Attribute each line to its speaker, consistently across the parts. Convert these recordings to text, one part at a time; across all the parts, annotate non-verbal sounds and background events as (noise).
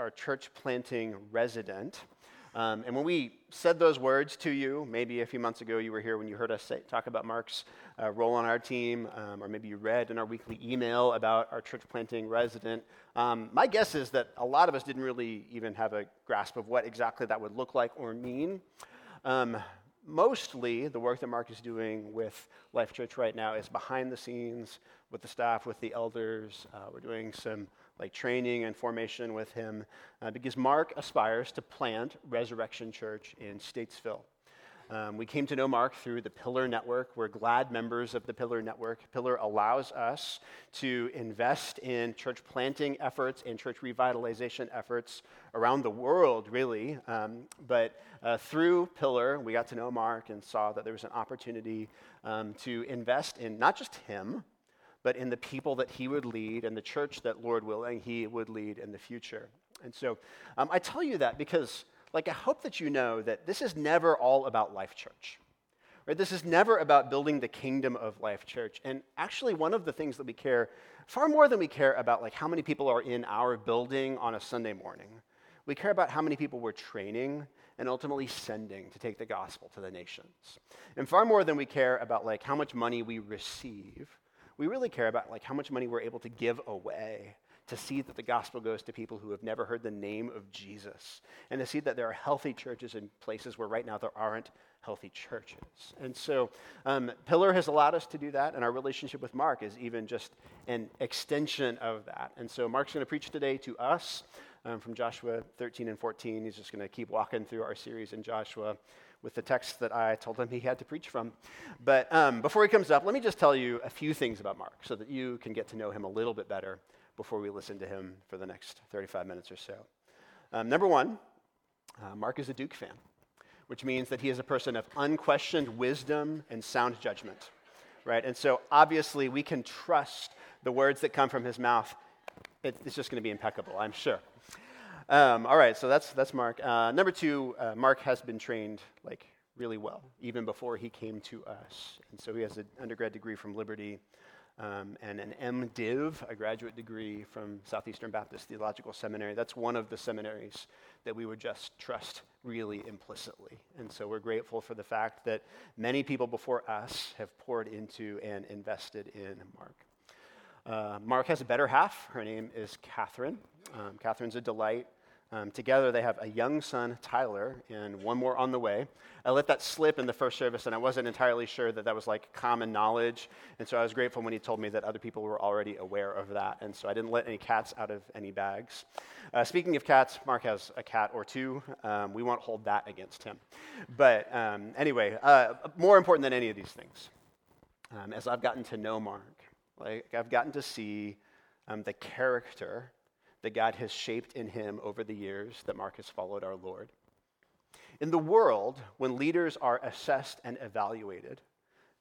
Speaker 1: our church planting resident. Um, and when we said those words to you, maybe a few months ago you were here when you heard us say, talk about Mark's uh, role on our team, um, or maybe you read in our weekly email about our church planting resident. Um, my guess is that a lot of us didn't really even have a grasp of what exactly that would look like or mean. Um, mostly, the work that Mark is doing with Life Church right now is behind the scenes with the staff, with the elders. Uh, we're doing some like training and formation with him uh, because Mark aspires to plant Resurrection Church in Statesville. Um, we came to know Mark through the Pillar Network. We're glad members of the Pillar Network. Pillar allows us to invest in church planting efforts and church revitalization efforts around the world, really. Um, but uh, through Pillar, we got to know Mark and saw that there was an opportunity um, to invest in not just him, but in the people that he would lead and the church that, Lord willing, he would lead in the future. And so um, I tell you that because, like, I hope that you know that this is never all about Life Church. Right? This is never about building the kingdom of Life Church. And actually, one of the things that we care far more than we care about, like, how many people are in our building on a Sunday morning, we care about how many people we're training and ultimately sending to take the gospel to the nations. And far more than we care about, like, how much money we receive we really care about like how much money we're able to give away to see that the gospel goes to people who have never heard the name of Jesus and to see that there are healthy churches in places where right now there aren't healthy churches. And so um, Pillar has allowed us to do that, and our relationship with Mark is even just an extension of that. And so Mark's going to preach today to us um, from Joshua 13 and 14. He's just going to keep walking through our series in Joshua with the text that I told him he had to preach from. But um, before he comes up, let me just tell you a few things about Mark so that you can get to know him a little bit better before we listen to him for the next 35 minutes or so. Um, number one, uh, Mark is a Duke fan, which means that he is a person of unquestioned wisdom and sound judgment, right? And so obviously we can trust the words that come from his mouth. It, it's just going to be impeccable, I'm sure. Um, all right, so that's, that's Mark. Uh, number two, uh, Mark has been trained like really well, even before he came to us. And so he has an undergrad degree from Liberty um, and an MDiv, a graduate degree from Southeastern Baptist Theological Seminary. That's one of the seminaries that we would just trust really implicitly. And so we're grateful for the fact that many people before us have poured into and invested in Mark. Uh, Mark has a better half. Her name is Catherine. Um, Catherine's a delight. Um, together, they have a young son, Tyler, and one more on the way. I let that slip in the first service, and I wasn't entirely sure that that was like common knowledge. And so I was grateful when he told me that other people were already aware of that. And so I didn't let any cats out of any bags. Uh, speaking of cats, Mark has a cat or two. Um, we won't hold that against him. But um, anyway, uh, more important than any of these things, um, as I've gotten to know Mark, like I've gotten to see um, the character that God has shaped in him over the years that Mark has followed our Lord. In the world, when leaders are assessed and evaluated,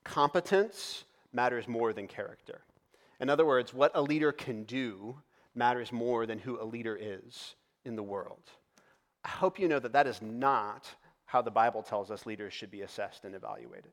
Speaker 1: competence matters more than character. In other words, what a leader can do matters more than who a leader is in the world. I hope you know that that is not how the Bible tells us leaders should be assessed and evaluated.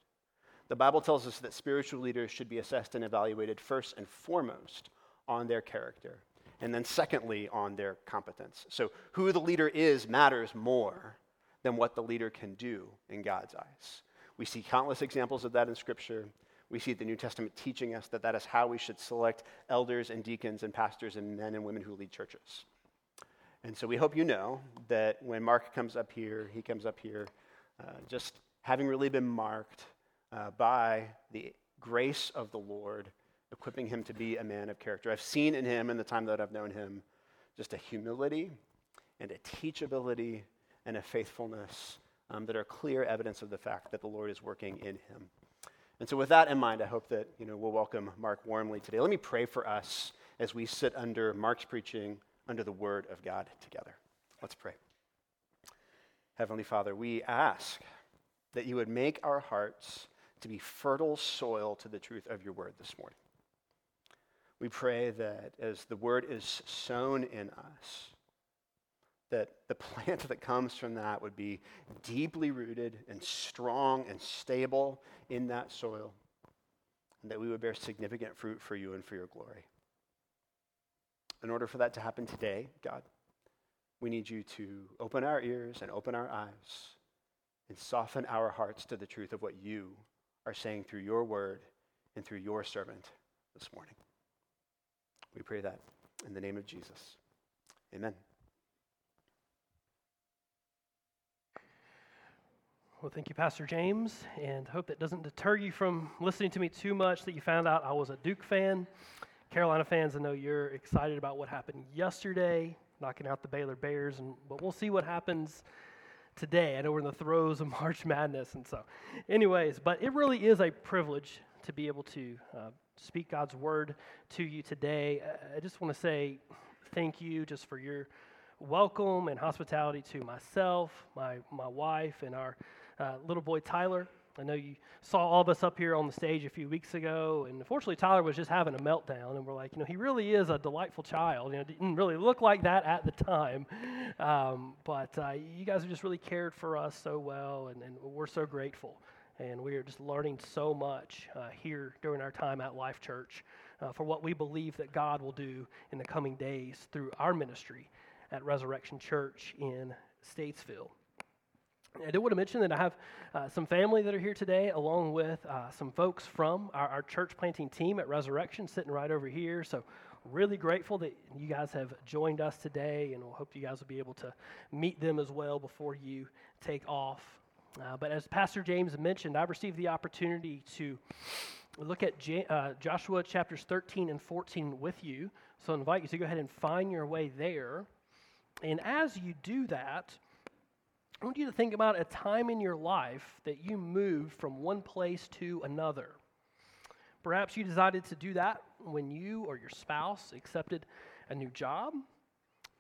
Speaker 1: The Bible tells us that spiritual leaders should be assessed and evaluated first and foremost on their character and then secondly, on their competence. So, who the leader is matters more than what the leader can do in God's eyes. We see countless examples of that in Scripture. We see the New Testament teaching us that that is how we should select elders and deacons and pastors and men and women who lead churches. And so we hope you know that when Mark comes up here, he comes up here uh, just having really been marked uh, by the grace of the Lord equipping him to be a man of character. I've seen in him, in the time that I've known him, just a humility and a teachability and a faithfulness um, that are clear evidence of the fact that the Lord is working in him. And so, with that in mind, I hope that you know, we'll welcome Mark warmly today. Let me pray for us as we sit under Mark's preaching under the Word of God together. Let's pray. Heavenly Father, we ask that you would make our hearts to be fertile soil to the truth of your Word this morning. We pray that as the word is sown in us, that the (laughs) plant that comes from that would be deeply rooted and strong and stable in that soil, and that we would bear significant fruit for you and for your glory. In order for that to happen today, God, We need you to open our ears and open our eyes and soften our hearts to the truth of what you are saying through your word and through your servant this morning. We pray that in the name of Jesus. Amen.
Speaker 2: Well, thank you, Pastor James, and hope that doesn't deter you from listening to me too much that you found out I was a Duke fan. Carolina fans, I know you're excited about what happened yesterday, knocking out the Baylor Bears, and but we'll see what happens today. I know we're in the throes of (laughs) March Madness, and so, anyways, but it really is a privilege to be able to uh, speak God's word to you today. I just want to say thank you just for your welcome and hospitality to myself, my my wife, and our uh, little boy Tyler. I know you saw all of us up here on the stage a few weeks ago, and unfortunately, Tyler was just having a meltdown, and we're like, you know, he really is a delightful child. You know, didn't really look like that at the time, um, but uh, you guys have just really cared for us so well, and, and we're so grateful. And we are just learning so much uh, here during our time at Life Church uh, for what we believe that God will do in the coming days through our ministry at Resurrection Church in Statesville. I do want to mention that I have uh, some family that are here today, along with uh, some folks from our, our, church planting team at Resurrection sitting right over here. So, really grateful that you guys have joined us today, and we'll hope you guys will be able to meet them as well before you take off. Uh, but as Pastor James mentioned, I've received the opportunity to look at J- uh, Joshua chapters 13 and 14 with you. So, I invite you to go ahead and find your way there. And as you do that, I want you to think about a time in your life that you moved from one place to another. Perhaps you decided to do that when you or your spouse accepted a new job.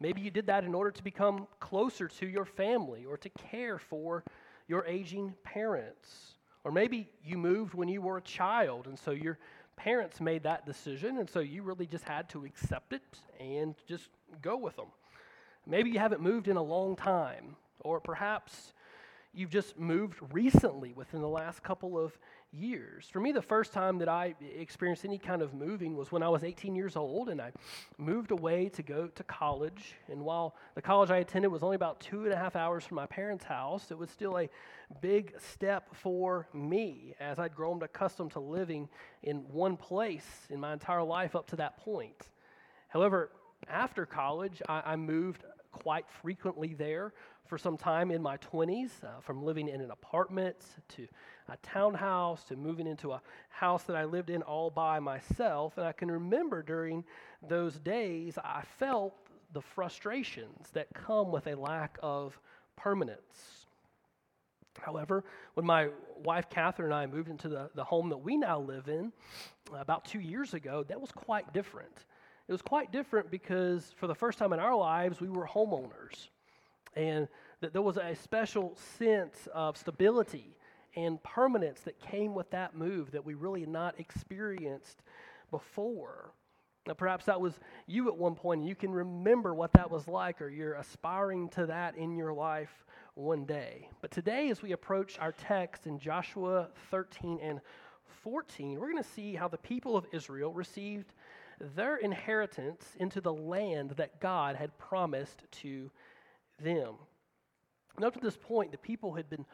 Speaker 2: Maybe you did that in order to become closer to your family or to care for your aging parents. Or maybe you moved when you were a child, and so your parents made that decision, and so you really just had to accept it and just go with them. Maybe you haven't moved in a long time, or perhaps you've just moved recently within the last couple of years. For me, the first time that I experienced any kind of moving was when I was 18 years old and I moved away to go to college. And while the college I attended was only about two and a half hours from my parents' house, it was still a big step for me as I'd grown accustomed to living in one place in my entire life up to that point. However, after college, I, I moved quite frequently there for some time in my 20s, uh, from living in an apartment to a townhouse to moving into a house that I lived in all by myself. And I can remember during those days, I felt the frustrations that come with a lack of permanence. However, when my wife Catherine and I moved into the, the home that we now live in uh, about two years ago, that was quite different. It was quite different because for the first time in our lives, we were homeowners. And that there was a special sense of stability and permanence that came with that move that we really had not experienced before. Now, perhaps that was you at one point, and you can remember what that was like, or you're aspiring to that in your life one day. But today, as we approach our text in Joshua 13 and 14, we're going to see how the people of Israel received their inheritance into the land that God had promised to them. And up to this point, the people had been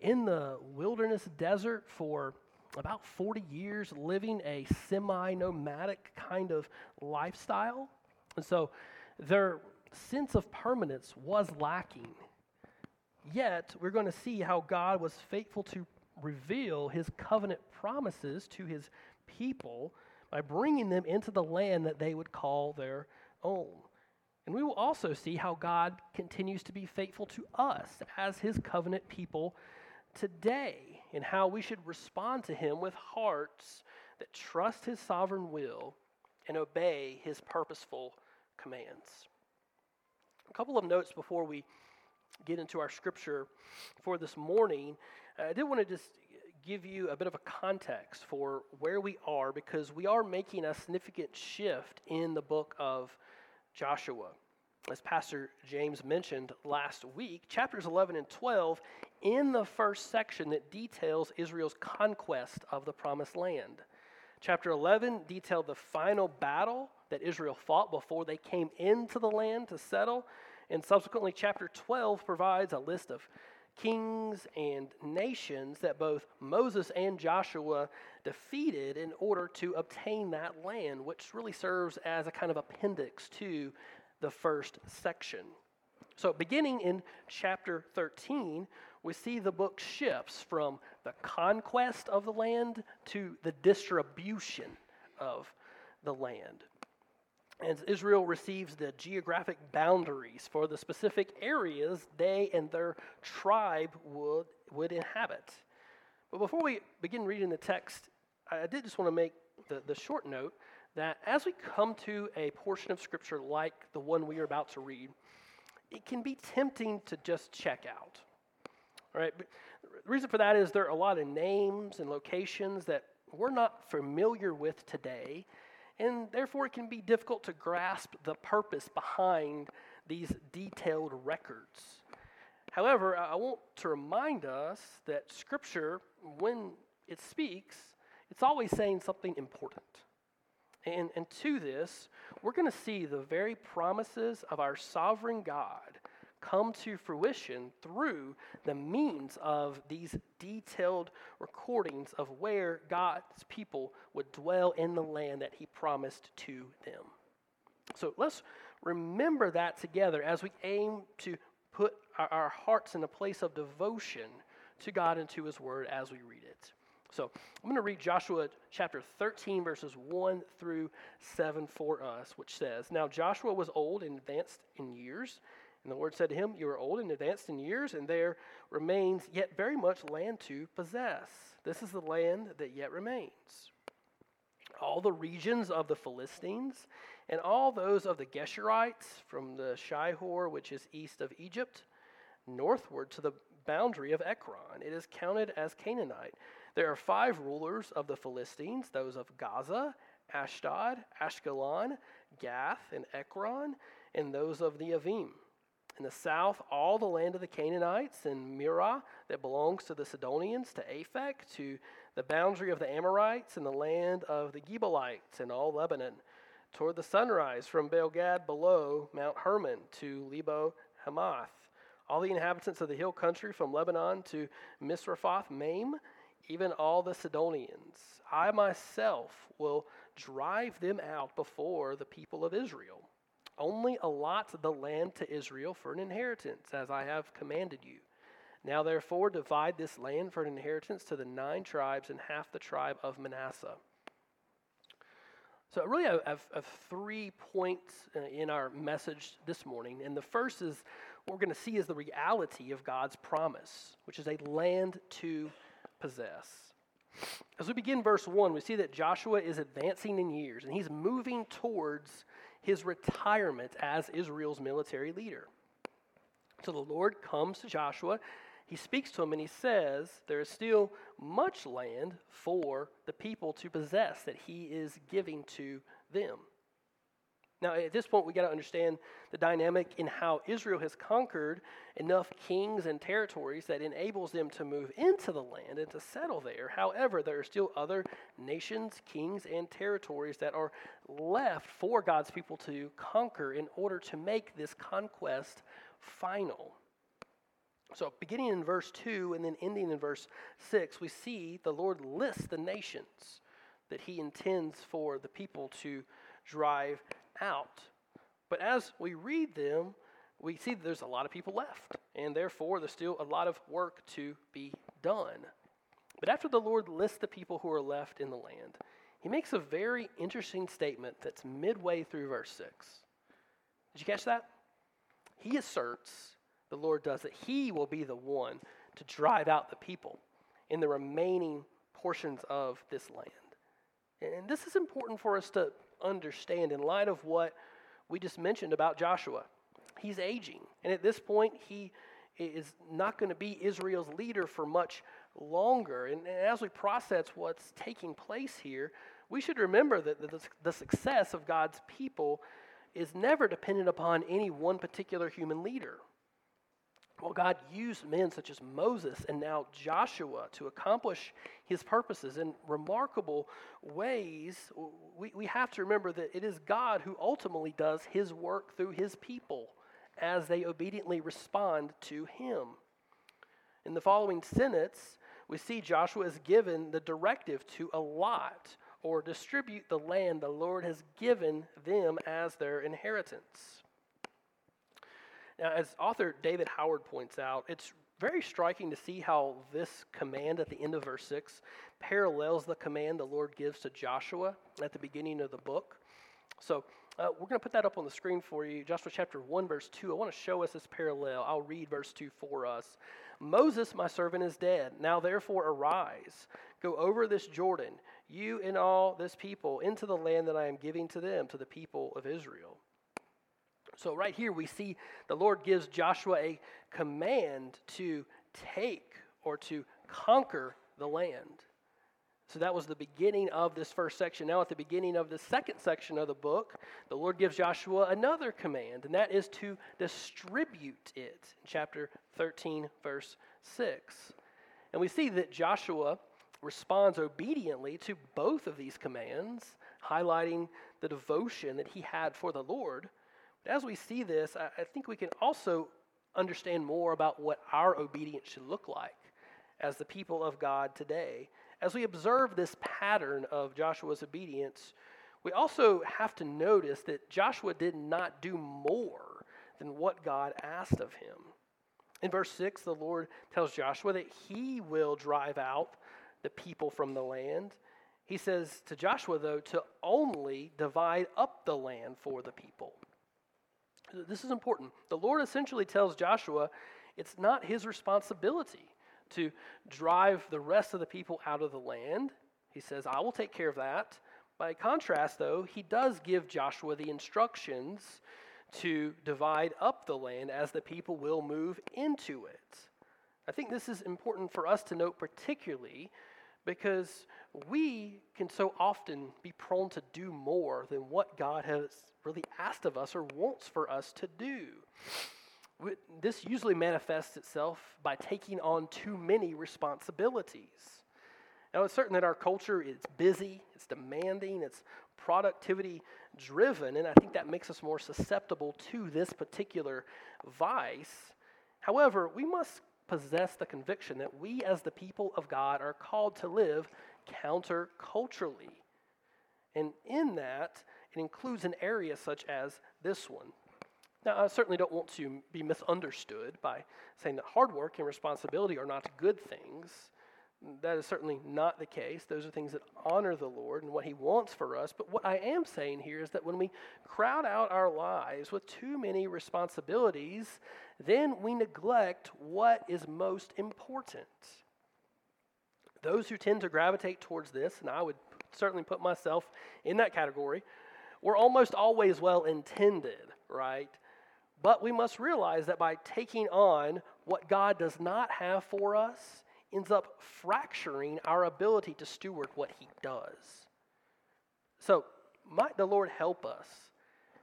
Speaker 2: in the wilderness desert for about 40 years, living a semi nomadic kind of lifestyle. And so their sense of permanence was lacking. Yet, we're going to see how God was faithful to reveal his covenant promises to his people by bringing them into the land that they would call their own. And we will also see how God continues to be faithful to us as his covenant people today, and how we should respond to him with hearts that trust his sovereign will and obey his purposeful commands. A couple of notes before we get into our scripture for this morning. I did want to just give you a bit of a context for where we are because we are making a significant shift in the book of Joshua. As Pastor James mentioned last week, chapters 11 and 12, in the first section that details Israel's conquest of the promised land. Chapter 11 detailed the final battle that Israel fought before they came into the land to settle. And subsequently, chapter 12 provides a list of kings and nations that both Moses and Joshua defeated in order to obtain that land, which really serves as a kind of appendix to the first section. So, beginning in chapter 13, we see the book shifts from the conquest of the land to the distribution of the land. As Israel receives the geographic boundaries for the specific areas they and their tribe would, would inhabit. But before we begin reading the text, I did just want to make the, the short note that as we come to a portion of Scripture like the one we are about to read, it can be tempting to just check out. All right? But the reason for that is there are a lot of names and locations that we're not familiar with today and therefore it can be difficult to grasp the purpose behind these detailed records. However, I want to remind us that Scripture, when it speaks, it's always saying something important. And, and to this, we're going to see the very promises of our sovereign God come to fruition through the means of these detailed recordings of where God's people would dwell in the land that He promised to them. So let's remember that together as we aim to put our, hearts in a place of devotion to God and to His Word as we read it. So I'm going to read Joshua chapter 13, verses 1 through 7 for us, which says Now Joshua was old and advanced in years and the Lord said to him, You are old and advanced in years, and there remains yet very much land to possess. This is the land that yet remains. All the regions of the Philistines, and all those of the Geshurites from the Shihor, which is east of Egypt, northward to the boundary of Ekron. It is counted as Canaanite. There are five rulers of the Philistines those of Gaza, Ashdod, Ashkelon, Gath, and Ekron, and those of the Avim. In the south, all the land of the Canaanites and Mearah that belongs to the Sidonians, to Aphek, to the boundary of the Amorites, and the land of the Gebalites and all Lebanon, toward the sunrise from Baalgad below Mount Hermon to Lebo Hamath. All the inhabitants of the hill country from Lebanon to Misrephoth Maim, even all the Sidonians. I myself will drive them out before the people of Israel only allot the land to Israel for an inheritance, as I have commanded you. Now, therefore, divide this land for an inheritance to the nine tribes and half the tribe of Manasseh. So, really, I have, I have three points uh, in our message this morning. And the first is what we're going to see is the reality of God's promise, which is a land to possess. As we begin verse 1, we see that Joshua is advancing in years and he's moving towards his retirement as Israel's military leader. So the Lord comes to Joshua, he speaks to him, and he says, There is still much land for the people to possess that he is giving to them. Now, at this point, we got to understand the dynamic in how Israel has conquered enough kings and territories that enables them to move into the land and to settle there. However, there are still other nations, kings, and territories that are left for God's people to conquer in order to make this conquest final. So, beginning in verse 2 and then ending in verse 6, we see the Lord lists the nations that he intends for the people to drive out. But as we read them, we see there's a lot of people left, and therefore there's still a lot of work to be done. But after the Lord lists the people who are left in the land, he makes a very interesting statement that's midway through verse 6. Did you catch that? He asserts, the Lord does, that he will be the one to drive out the people in the remaining portions of this land. And this is important for us to understand in light of what we just mentioned about Joshua. He's aging, and at this point, he is not going to be Israel's leader for much longer. And, and, as we process what's taking place here, we should remember that the, the success of God's people is never dependent upon any one particular human leader. Well, God used men such as Moses and now Joshua to accomplish his purposes in remarkable ways. We, we have to remember that it is God who ultimately does his work through his people as they obediently respond to him. In the following sentence, we see Joshua is given the directive to allot or distribute the land the Lord has given them as their inheritance. Now, as author David Howard points out, it's very striking to see how this command at the end of verse 6 parallels the command the Lord gives to Joshua at the beginning of the book. So, uh, we're going to put that up on the screen for you. Joshua chapter 1, verse 2. I want to show us this parallel. I'll read verse 2 for us. Moses, my servant, is dead. Now, therefore, arise, go over this Jordan, you and all this people, into the land that I am giving to them, to the people of Israel. So, right here, we see the Lord gives Joshua a command to take or to conquer the land. So that was the beginning of this first section. Now, at the beginning of the second section of the book, the Lord gives Joshua another command, and that is to distribute it. In chapter 13, verse 6. And we see that Joshua responds obediently to both of these commands, highlighting the devotion that he had for the Lord. As we see this, I, think we can also understand more about what our obedience should look like as the people of God today as we observe this pattern of Joshua's obedience, we also have to notice that Joshua did not do more than what God asked of him. In verse 6, the Lord tells Joshua that he will drive out the people from the land. He says to Joshua, though, to only divide up the land for the people. This is important. The Lord essentially tells Joshua it's not his responsibility to drive the rest of the people out of the land. He says, I will take care of that. By contrast, though, he does give Joshua the instructions to divide up the land as the people will move into it. I think this is important for us to note, particularly because we can so often be prone to do more than what God has really asked of us or wants for us to do this usually manifests itself by taking on too many responsibilities. Now, it's certain that our culture is busy, it's demanding, it's productivity driven, and I think that makes us more susceptible to this particular vice. However, we must possess the conviction that we, as the people of God, are called to live counterculturally. And in that, it includes an area such as this one now, I certainly don't want to be misunderstood by saying that hard work and responsibility are not good things. That is certainly not the case. Those are things that honor the Lord and what He wants for us. But what I am saying here is that when we crowd out our lives with too many responsibilities, then we neglect what is most important. Those who tend to gravitate towards this, and I would certainly put myself in that category, were almost always well intended, right? But we must realize that by taking on what God does not have for us, ends up fracturing our ability to steward what He does. So, might the Lord help us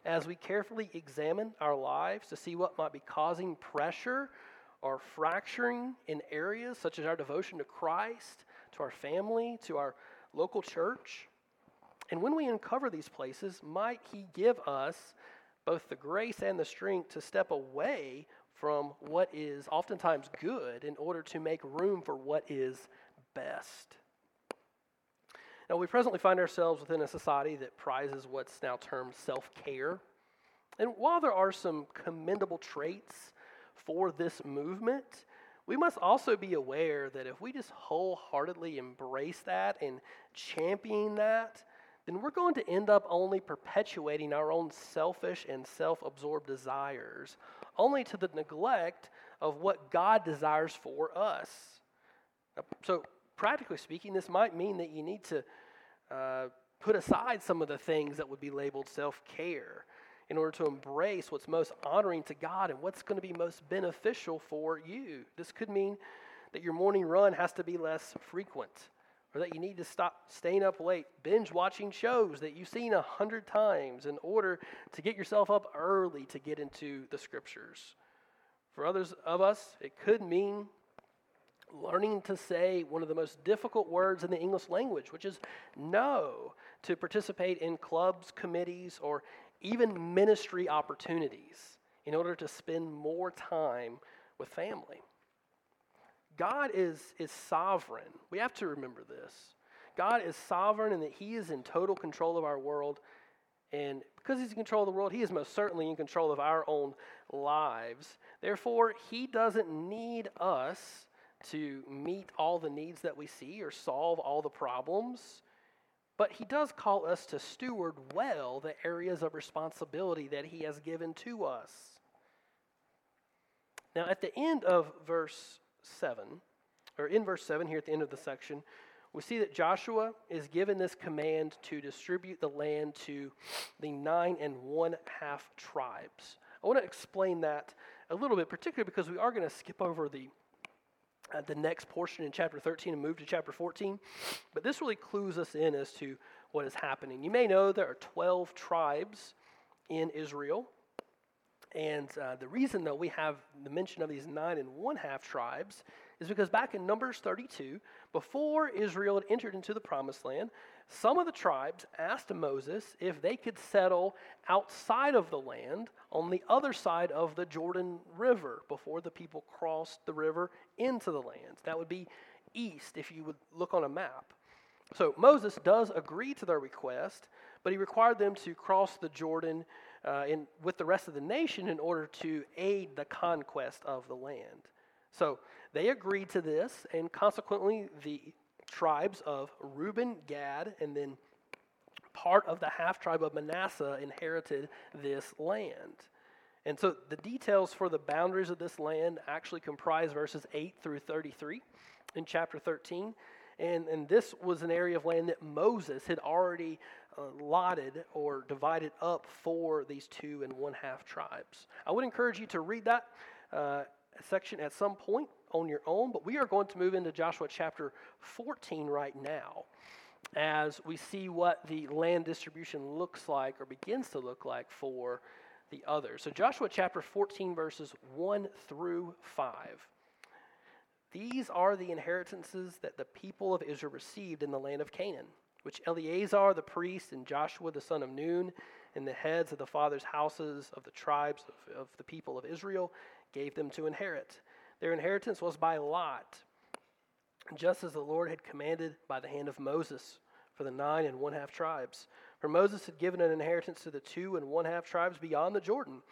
Speaker 2: as we carefully examine our lives to see what might be causing pressure or fracturing in areas such as our devotion to Christ, to our family, to our local church. And when we uncover these places, might He give us both the grace and the strength to step away from what is oftentimes good in order to make room for what is best. Now, we presently find ourselves within a society that prizes what's now termed self care. And while there are some commendable traits for this movement, we must also be aware that if we just wholeheartedly embrace that and champion that, then we're going to end up only perpetuating our own selfish and self absorbed desires, only to the neglect of what God desires for us. So, practically speaking, this might mean that you need to uh, put aside some of the things that would be labeled self care in order to embrace what's most honoring to God and what's going to be most beneficial for you. This could mean that your morning run has to be less frequent or that you need to stop staying up late, binge watching shows that you've seen a hundred times in order to get yourself up early to get into the scriptures. For others of us, it could mean learning to say one of the most difficult words in the English language, which is no, to participate in clubs, committees, or even ministry opportunities in order to spend more time with family. God is, is sovereign. We have to remember this. God is sovereign and that He is in total control of our world. And because He's in control of the world, He is most certainly in control of our own lives. Therefore, He doesn't need us to meet all the needs that we see or solve all the problems. But He does call us to steward well the areas of responsibility that He has given to us. Now, at the end of verse 7, or in verse 7 here at the end of the section, we see that Joshua is given this command to distribute the land to the nine and one half tribes. I want to explain that a little bit, particularly because we are going to skip over the uh, the next portion in chapter 13 and move to chapter 14. But this really clues us in as to what is happening. You may know there are 12 tribes in Israel. And uh, the reason, though, we have the mention of these nine and one half tribes is because back in Numbers 32, before Israel had entered into the promised land, some of the tribes asked Moses if they could settle outside of the land on the other side of the Jordan River before the people crossed the river into the land. That would be east if you would look on a map. So Moses does agree to their request, but he required them to cross the Jordan uh, in, with the rest of the nation in order to aid the conquest of the land. So they agreed to this, and consequently, the tribes of Reuben, Gad, and then part of the half tribe of Manasseh inherited this land. And so the details for the boundaries of this land actually comprise verses 8 through 33 in chapter 13. And, and this was an area of land that Moses had already uh, lotted or divided up for these two and one half tribes. I would encourage you to read that uh, section at some point on your own, but we are going to move into Joshua chapter 14 right now as we see what the land distribution looks like or begins to look like for the others. So, Joshua chapter 14, verses 1 through 5. These are the inheritances that the people of Israel received in the land of Canaan, which Eleazar the priest and Joshua the son of Nun and the heads of the fathers' houses of the tribes of, of the people of Israel gave them to inherit. Their inheritance was by lot, just as the Lord had commanded by the hand of Moses for the nine and one half tribes. For Moses had given an inheritance to the two and one half tribes beyond the Jordan,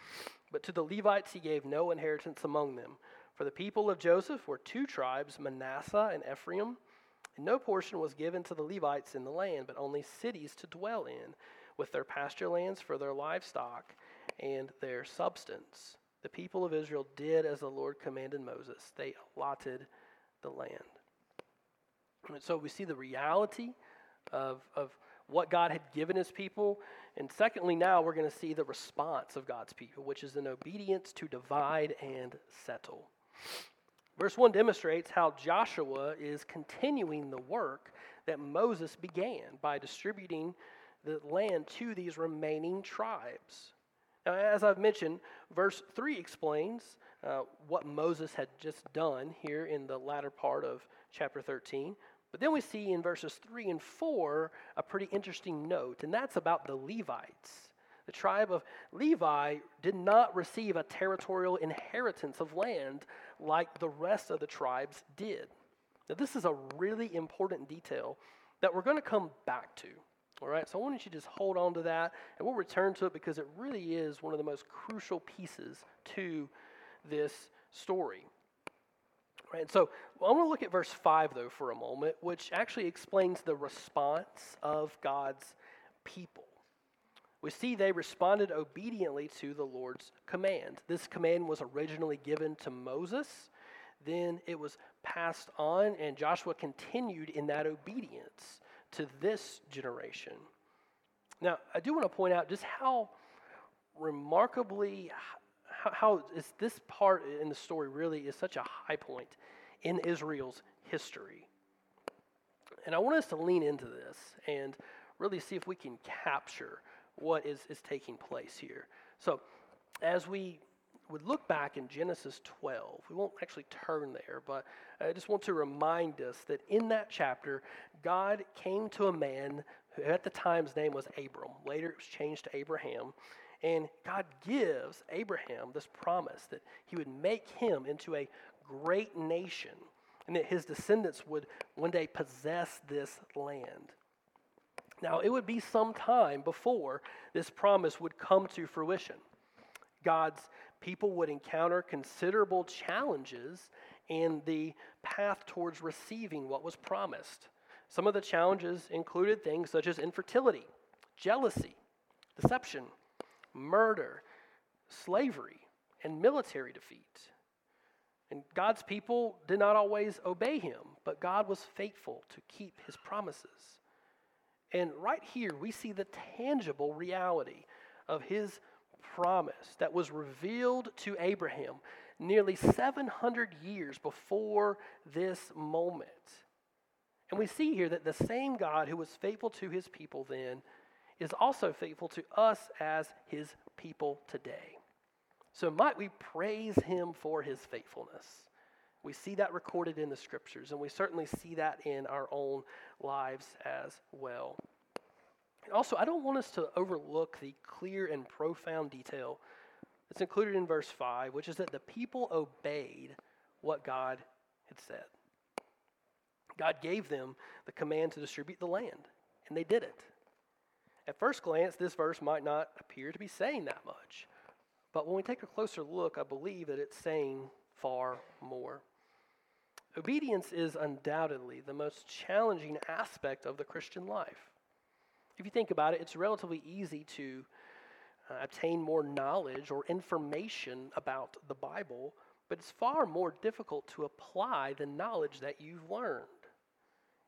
Speaker 2: but to the Levites he gave no inheritance among them. For the people of Joseph were two tribes, Manasseh and Ephraim, and no portion was given to the Levites in the land, but only cities to dwell in, with their pasture lands for their livestock and their substance. The people of Israel did as the Lord commanded Moses. They allotted the land. And so we see the reality of, of what God had given his people. And secondly, now we're going to see the response of God's people, which is an obedience to divide and settle. Verse 1 demonstrates how Joshua is continuing the work that Moses began by distributing the land to these remaining tribes. Now, as I've mentioned, verse 3 explains uh, what Moses had just done here in the latter part of chapter 13. But then we see in verses 3 and 4 a pretty interesting note, and that's about the Levites. The tribe of Levi did not receive a territorial inheritance of land like the rest of the tribes did. Now, this is a really important detail that we're going to come back to. All right, so I want you to just hold on to that, and we'll return to it because it really is one of the most crucial pieces to this story. Right, so I want to look at verse 5, though, for a moment, which actually explains the response of God's people. We see they responded obediently to the Lord's command. This command was originally given to Moses, then it was passed on, and Joshua continued in that obedience to this generation. Now, I do want to point out just how remarkably how, how is this part in the story really is such a high point in Israel's history. And I want us to lean into this and really see if we can capture what is, is taking place here. So, as we would look back in Genesis 12, we won't actually turn there, but I just want to remind us that in that chapter, God came to a man who at the time's name was Abram. Later it was changed to Abraham. And God gives Abraham this promise that he would make him into a great nation and that his descendants would one day possess this land. Now, it would be some time before this promise would come to fruition. God's people would encounter considerable challenges in the path towards receiving what was promised. Some of the challenges included things such as infertility, jealousy, deception, murder, slavery, and military defeat. And God's people did not always obey him, but God was faithful to keep his promises. And right here, we see the tangible reality of his promise that was revealed to Abraham nearly 700 years before this moment. And we see here that the same God who was faithful to his people then is also faithful to us as his people today. So might we praise him for his faithfulness. We see that recorded in the scriptures, and we certainly see that in our own lives as well. Also, I don't want us to overlook the clear and profound detail that's included in verse 5, which is that the people obeyed what God had said. God gave them the command to distribute the land, and they did it. At first glance, this verse might not appear to be saying that much, but when we take a closer look, I believe that it's saying far more. Obedience is undoubtedly the most challenging aspect of the Christian life. If you think about it, it's relatively easy to uh, obtain more knowledge or information about the Bible, but it's far more difficult to apply the knowledge that you've learned.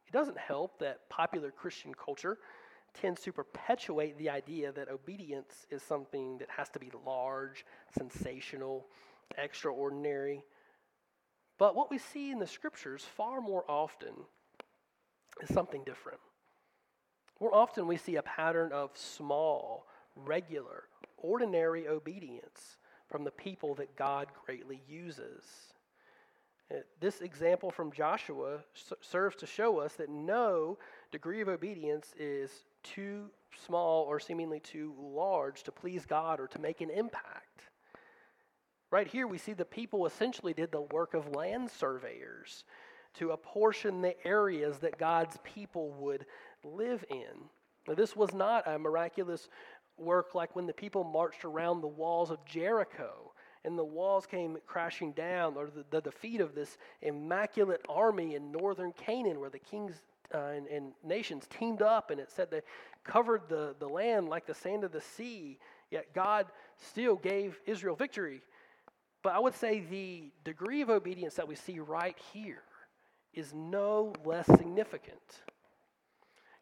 Speaker 2: It doesn't help that popular Christian culture tends to perpetuate the idea that obedience is something that has to be large, sensational, extraordinary. But what we see in the scriptures far more often is something different. More often, we see a pattern of small, regular, ordinary obedience from the people that God greatly uses. Uh, this example from Joshua serves to show us that no degree of obedience is too small or seemingly too large to please God or to make an impact. Right here, we see the people essentially did the work of land surveyors to apportion the areas that God's people would live in. Now, this was not a miraculous work like when the people marched around the walls of Jericho and the walls came crashing down, or the, the defeat of this immaculate army in northern Canaan, where the kings uh, and, and, nations teamed up, and it said they covered the, the land like the sand of the sea, yet God still gave Israel victory. But I would say the degree of obedience that we see right here is no less significant.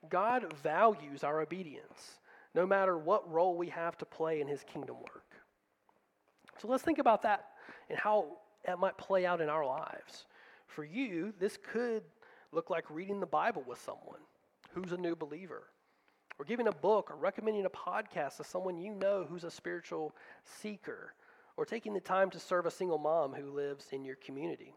Speaker 2: God values our obedience, no matter what role we have to play in his kingdom work. So let's think about that and how that might play out in our lives. For you, this could look like reading the Bible with someone who's a new believer, or giving a book, or recommending a podcast to someone you know who's a spiritual seeker, or taking the time to serve a single mom who lives in your community.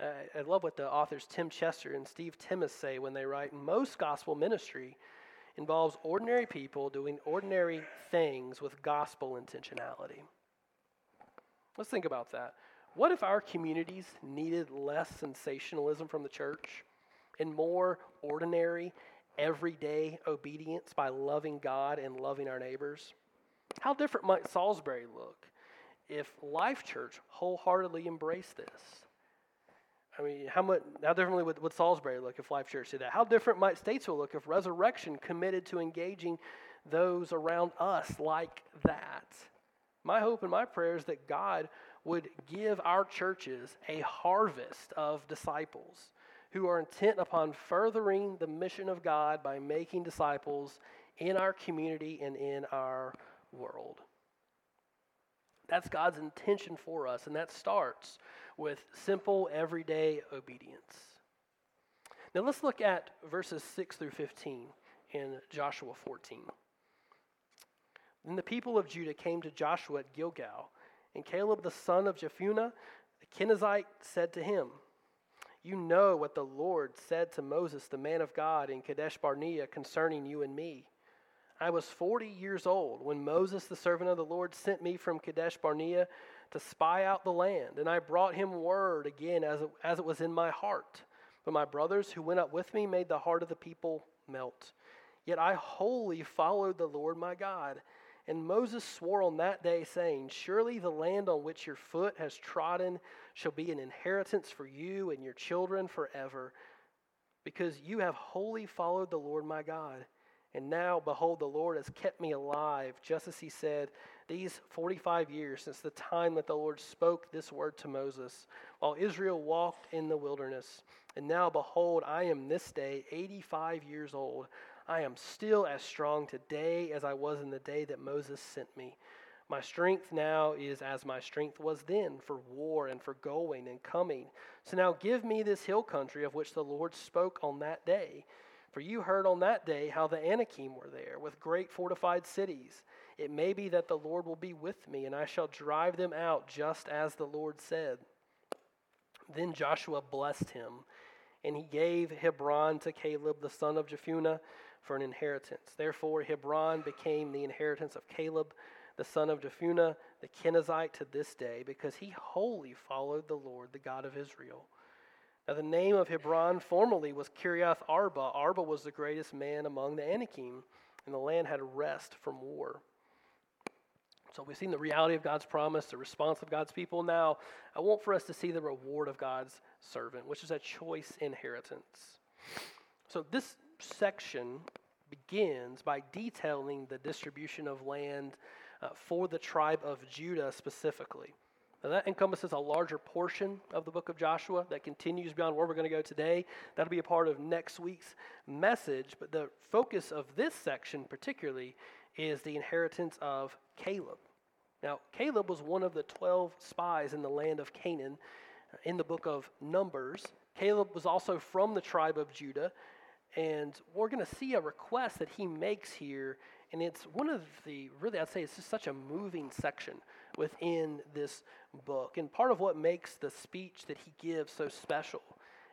Speaker 2: I love what the authors Tim Chester and Steve Timmis say when they write most gospel ministry involves ordinary people doing ordinary things with gospel intentionality. Let's think about that. What if our communities needed less sensationalism from the church and more ordinary, everyday obedience by loving God and loving our neighbors? How different might Salisbury look if Life Church wholeheartedly embraced this? I mean, how much how differently would, would Salisbury look if Life Church did that? How different might Statesville look if Resurrection committed to engaging those around us like that? My hope and my prayer is that God would give our churches a harvest of disciples who are intent upon furthering the mission of God by making disciples in our community and in our world. That's God's intention for us, and that starts with simple, everyday obedience. Now let's look at verses 6 through 15 in Joshua 14. Then the people of Judah came to Joshua at Gilgal, and Caleb the son of Jephunneh, the Kenizzite, said to him, You know what the Lord said to Moses, the man of God, in Kadesh Barnea concerning you and me. I was 40 years old when Moses, the servant of the Lord, sent me from Kadesh Barnea to spy out the land, and I brought him word again as it, as it was in my heart. But my brothers who went up with me made the heart of the people melt. Yet I wholly followed the Lord my God. And Moses swore on that day, saying, Surely the land on which your foot has trodden shall be an inheritance for you and your children forever, because you have wholly followed the Lord my God. And now, behold, the Lord has kept me alive, just as he said, these 45 years since the time that the Lord spoke this word to Moses, while Israel walked in the wilderness. And now, behold, I am this day 85 years old. I am still as strong today as I was in the day that Moses sent me. My strength now is as my strength was then for war and for going and coming. So now give me this hill country of which the Lord spoke on that day. For you heard on that day how the Anakim were there, with great fortified cities. It may be that the Lord will be with me, and I shall drive them out just as the Lord said. Then Joshua blessed him, and he gave Hebron to Caleb the son of Jephunneh for an inheritance. Therefore, Hebron became the inheritance of Caleb the son of Jephunneh the Kenizzite to this day, because he wholly followed the Lord, the God of Israel. Now, the name of Hebron formerly was Kiriath Arba. Arba was the greatest man among the Anakim, and the land had rest from war. So we've seen the reality of God's promise, the response of God's people. Now, I want for us to see the reward of God's servant, which is a choice inheritance. So this section begins by detailing the distribution of land uh, for the tribe of Judah specifically. Now, that encompasses a larger portion of the book of Joshua that continues beyond where we're going to go today. That'll be a part of next week's message. But the focus of this section, particularly, is the inheritance of Caleb. Now, Caleb was one of the 12 spies in the land of Canaan uh, in the book of Numbers. Caleb was also from the tribe of Judah. And we're going to see a request that he makes here. And it's one of the, really, I'd say it's just such a moving section within this book. And part of what makes the speech that he gives so special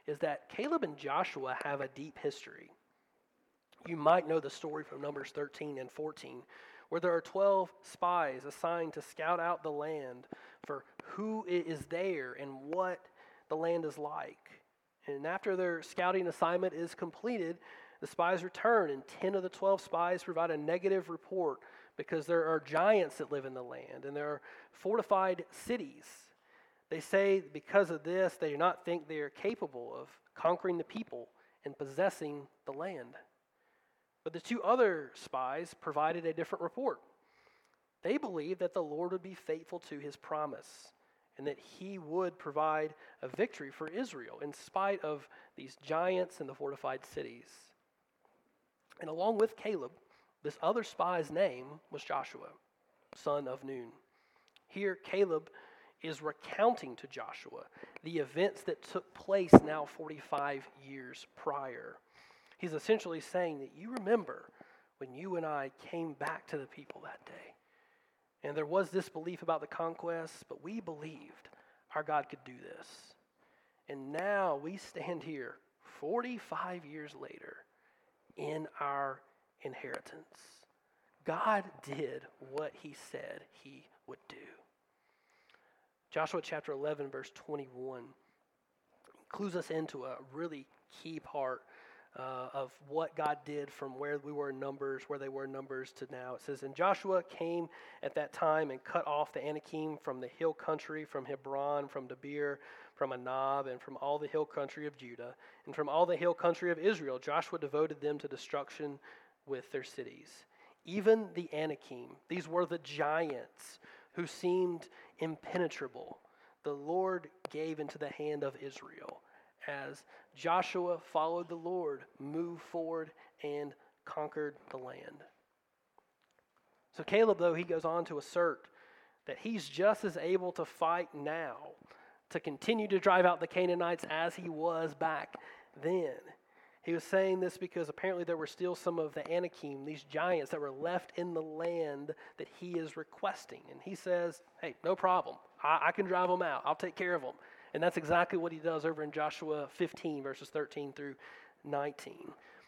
Speaker 2: is that Caleb and Joshua have a deep history. You might know the story from Numbers 13 and 14, where there are 12 spies assigned to scout out the land for who is there and what the land is like. And after their scouting assignment is completed, the spies return, and 10 of the 12 spies provide a negative report because there are giants that live in the land and there are fortified cities. They say because of this, they do not think they are capable of conquering the people and possessing the land. But the two other spies provided a different report. They believed that the Lord would be faithful to his promise and that he would provide a victory for Israel in spite of these giants and the fortified cities. And along with Caleb, this other spy's name was Joshua, son of Nun. Here, Caleb is recounting to Joshua the events that took place now 45 years prior. He's essentially saying that you remember when you and I came back to the people that day. And there was this belief about the conquest, but we believed our God could do this. And now we stand here 45 years later in our inheritance. God did what he said he would do. Joshua chapter 11, verse 21, clues us into a really key part uh, of what God did from where we were in Numbers, where they were in Numbers to now. It says, And Joshua came at that time and cut off the Anakim from the hill country, from Hebron, from Debir, from Anab, and from all the hill country of Judah, and from all the hill country of Israel. Joshua devoted them to destruction with their cities. Even the Anakim, these were the giants who seemed impenetrable, the Lord gave into the hand of Israel as Joshua followed the Lord, moved forward, and conquered the land. So, Caleb, though, he goes on to assert that he's just as able to fight now to continue to drive out the Canaanites as he was back then. He was saying this because apparently there were still some of the Anakim, these giants that were left in the land that he is requesting. And he says, Hey, no problem. I, I can drive them out. I'll take care of them. And that's exactly what he does over in Joshua 15, verses 13 through 19.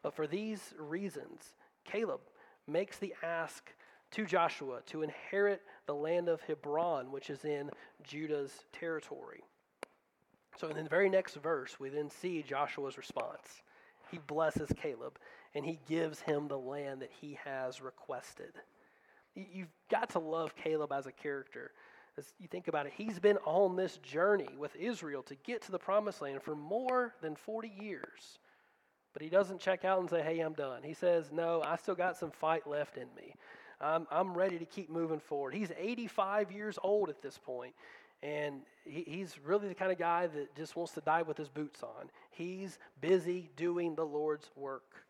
Speaker 2: But for these reasons, Caleb makes the ask to Joshua to inherit the land of Hebron, which is in Judah's territory. So, in the very next verse, we then see Joshua's response. He blesses Caleb and he gives him the land that he has requested. You've got to love Caleb as a character. As you think about it, he's been on this journey with Israel to get to the promised land for more than 40 years. But he doesn't check out and say, hey, I'm done. He says, no, I still got some fight left in me. I'm, I'm ready to keep moving forward. He's 85 years old at this point, and he, he's really the kind of guy that just wants to die with his boots on. He's busy doing the Lord's work.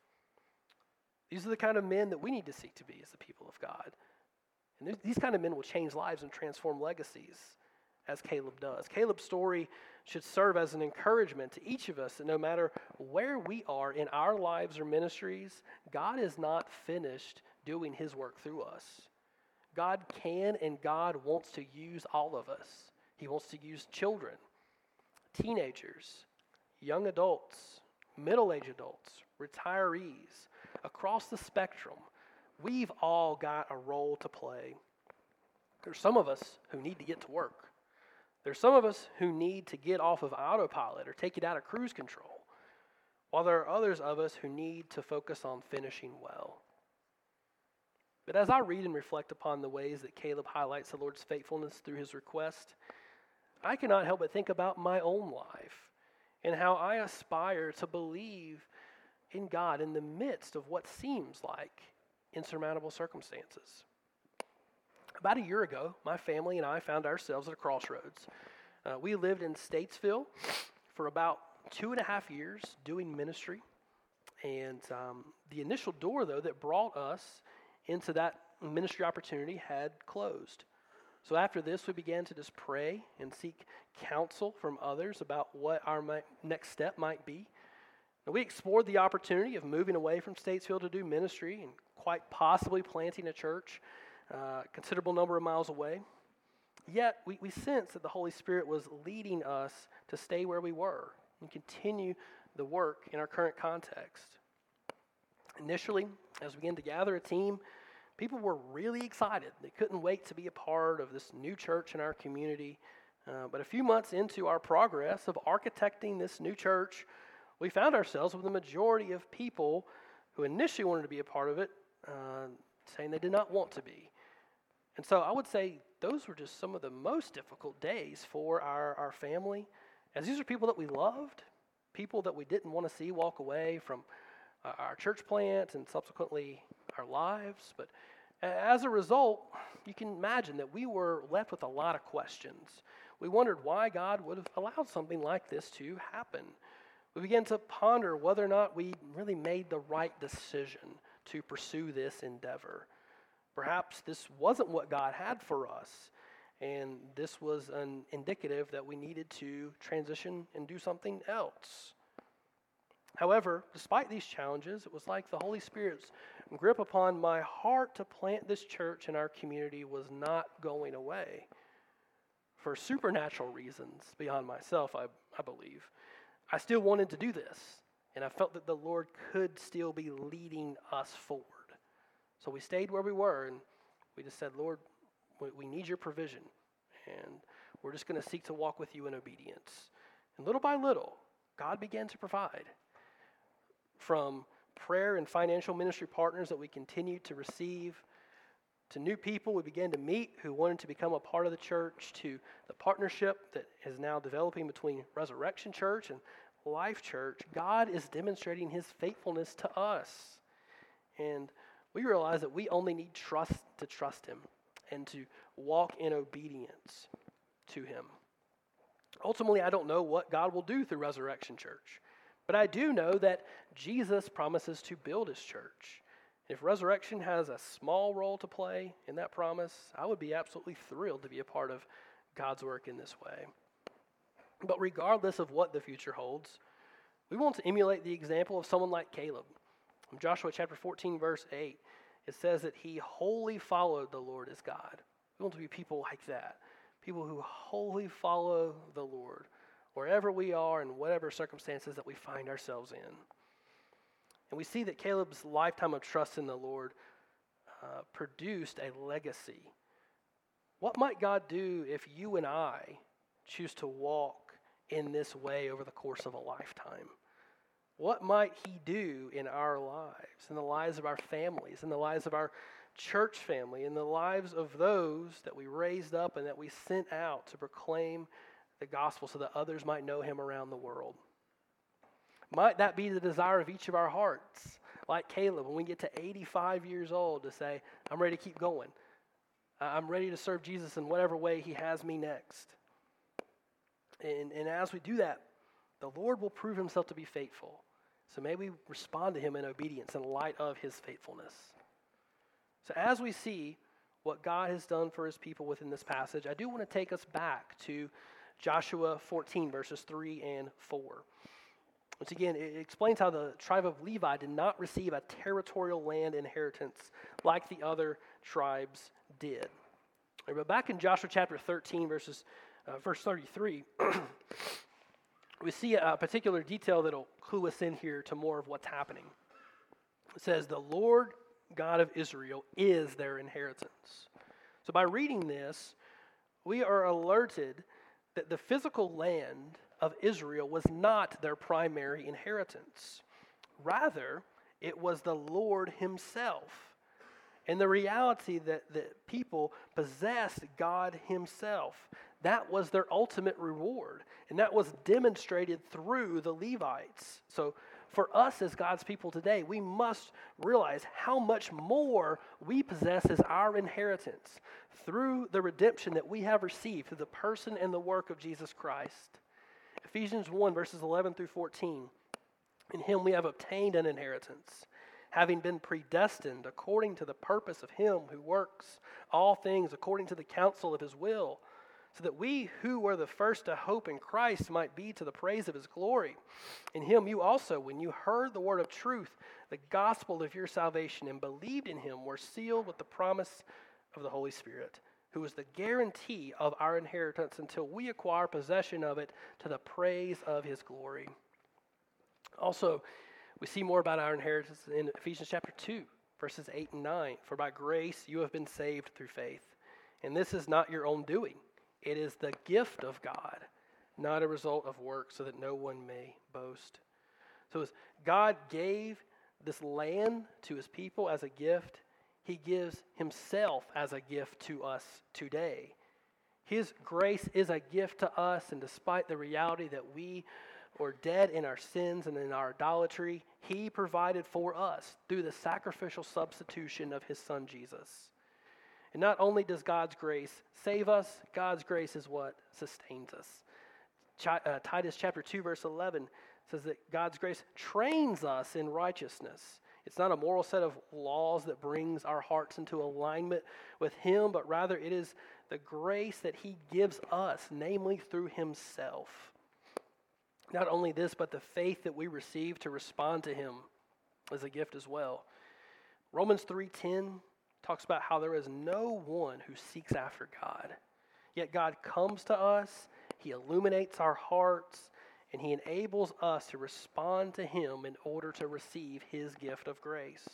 Speaker 2: These are the kind of men that we need to seek to be as the people of God. And these kind of men will change lives and transform legacies, as Caleb does. Caleb's story should serve as an encouragement to each of us that no matter where we are in our lives or ministries, God is not finished doing his work through us. God can and God wants to use all of us. He wants to use children, teenagers, young adults, middle aged adults, retirees, across the spectrum. We've all got a role to play. There's some of us who need to get to work. There's some of us who need to get off of autopilot or take it out of cruise control, while there are others of us who need to focus on finishing well. But as I read and reflect upon the ways that Caleb highlights the Lord's faithfulness through his request, I cannot help but think about my own life and how I aspire to believe in God in the midst of what seems like insurmountable circumstances. About a year ago, my family and I found ourselves at a crossroads. Uh, we lived in Statesville for about two and a half years doing ministry. And um, the initial door, though, that brought us into that ministry opportunity had closed. So after this, we began to just pray and seek counsel from others about what our next step might be. We explored the opportunity of moving away from Statesville to do ministry and quite possibly planting a church uh, a considerable number of miles away. Yet we, we sensed that the Holy Spirit was leading us to stay where we were and continue the work in our current context. Initially, as we began to gather a team, people were really excited. They couldn't wait to be a part of this new church in our community. Uh, but a few months into our progress of architecting this new church, we found ourselves with a majority of people who initially wanted to be a part of it uh, saying they did not want to be. And so I would say those were just some of the most difficult days for our, our family, as these are people that we loved, people that we didn't want to see walk away from uh, our church plant and subsequently our lives. But as a result, you can imagine that we were left with a lot of questions. We wondered why God would have allowed something like this to happen. We began to ponder whether or not we really made the right decision to pursue this endeavor. Perhaps this wasn't what God had for us, and this was an indicative that we needed to transition and do something else. However, despite these challenges, it was like the Holy Spirit's grip upon my heart to plant this church in our community was not going away. For supernatural reasons beyond myself, I, I believe. I still wanted to do this, and I felt that the Lord could still be leading us forward. So we stayed where we were, and we just said, Lord, we, we need your provision, and we're just going to seek to walk with you in obedience. And little by little, God began to provide from prayer and financial ministry partners that we continue to receive to new people we began to meet who wanted to become a part of the church to the partnership that is now developing between resurrection church and life church god is demonstrating his faithfulness to us. And we realize that we only need trust to trust him and to walk in obedience to him. Ultimately i don't know what god will do through resurrection church but I do know that Jesus promises to build his church. If resurrection has a small role to play in that promise, I would be absolutely thrilled to be a part of God's work in this way. But regardless of what the future holds, we want to emulate the example of someone like Caleb. In Joshua chapter 14, verse 8, it says that he wholly followed the Lord as God. We want to be people like that, people who wholly follow the Lord wherever we are and whatever circumstances that we find ourselves in. And we see that Caleb's lifetime of trust in the Lord uh, produced a legacy. What might God do if you and I choose to walk in this way over the course of a lifetime? What might He do in our lives, in the lives of our families, in the lives of our church family, in the lives of those that we raised up and that we sent out to proclaim the gospel so that others might know Him around the world? Might that be the desire of each of our hearts, like Caleb, when we get to 85 years old, to say, I'm ready to keep going? I'm ready to serve Jesus in whatever way He has me next. And, and as we do that, the Lord will prove Himself to be faithful. So may we respond to Him in obedience in light of His faithfulness. So as we see what God has done for His people within this passage, I do want to take us back to Joshua 14, verses 3 and 4. Once again, it explains how the tribe of Levi did not receive a territorial land inheritance like the other tribes did. But back in Joshua chapter 13, verses, uh, verse 33, (clears throat) we see a particular detail that'll clue us in here to more of what's happening. It says, The Lord God of Israel is their inheritance. So by reading this, we are alerted that the physical land of Israel was not their primary inheritance. Rather, it was the Lord Himself and the reality that the people possessed God Himself. That was their ultimate reward. And that was demonstrated through the Levites. So, for us as God's people today, we must realize how much more we possess as our inheritance through the redemption that we have received through the person and the work of Jesus Christ. Ephesians 1, verses 11 through 14. In him we have obtained an inheritance having been predestined according to the purpose of Him who works all things according to the counsel of His will, so that we who were the first to hope in Christ might be to the praise of His glory. In Him you also, when you heard the word of truth, the gospel of your salvation, and believed in Him, were sealed with the promise of the Holy Spirit. Who is the guarantee of our inheritance until we acquire possession of it to the praise of his glory? Also, we see more about our inheritance in Ephesians chapter 2, verses 8 and 9. For by grace you have been saved through faith. And this is not your own doing, it is the gift of God, not a result of work, so that no one may boast. So, as God gave this land to his people as a gift, he gives himself as a gift to us today. His grace is a gift to us, and despite the reality that we or dead in our sins and in our idolatry, He provided for us through the sacrificial substitution of His Son Jesus. And not only does God's grace save us, God's grace is what sustains us. Ch- uh, Titus chapter 2, verse 11 says that God's grace trains us in righteousness. It's not a moral set of laws that brings our hearts into alignment with Him, but rather it is the grace that He gives us, namely through Himself. Not only this, but the faith that we receive to respond to him is a gift as well. Romans 3:10 talks about how there is no one who seeks after God. Yet God comes to us, he illuminates our hearts, and he enables us to respond to him in order to receive his gift of grace.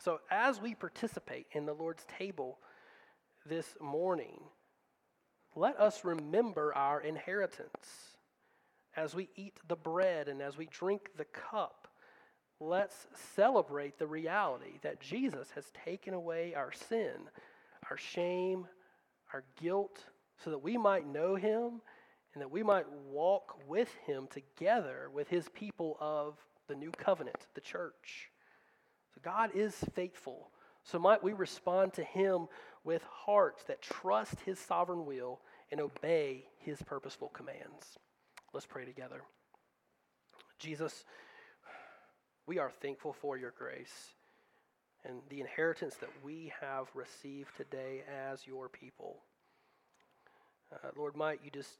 Speaker 2: So as we participate in the Lord's table this morning, let us remember our inheritance as we eat the bread and as we drink the cup, let's celebrate the reality that Jesus has taken away our sin, our shame, our guilt, so that we might know him and that we might walk with him together with his people of the new covenant, the church. So God is faithful. So might we respond to him with hearts that trust his sovereign will and obey his purposeful commands. Let's pray together. Jesus, we are thankful for your grace and the inheritance that we have received today as your people. Uh, Lord, might you just,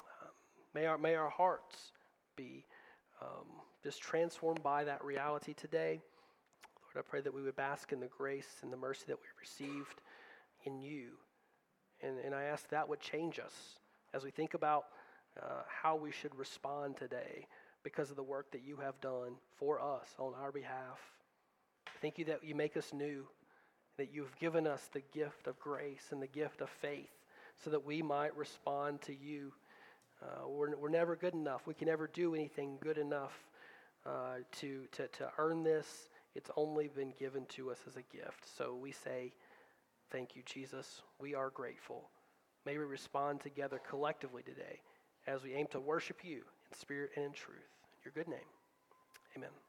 Speaker 2: um, may, our, may our hearts be um, just transformed by that reality today. Lord, I pray that we would bask in the grace and the mercy that we've received in you. And, and I ask that would change us as we think about uh, how we should respond today because of the work that you have done for us on our behalf. Thank you that you make us new, that you've given us the gift of grace and the gift of faith so that we might respond to you. Uh, we're, we're never good enough. We can never do anything good enough uh, to, to, to earn this. It's only been given to us as a gift. So we say, Thank you, Jesus. We are grateful. May we respond together collectively today as we aim to worship you spirit and in truth. Your good name. Amen.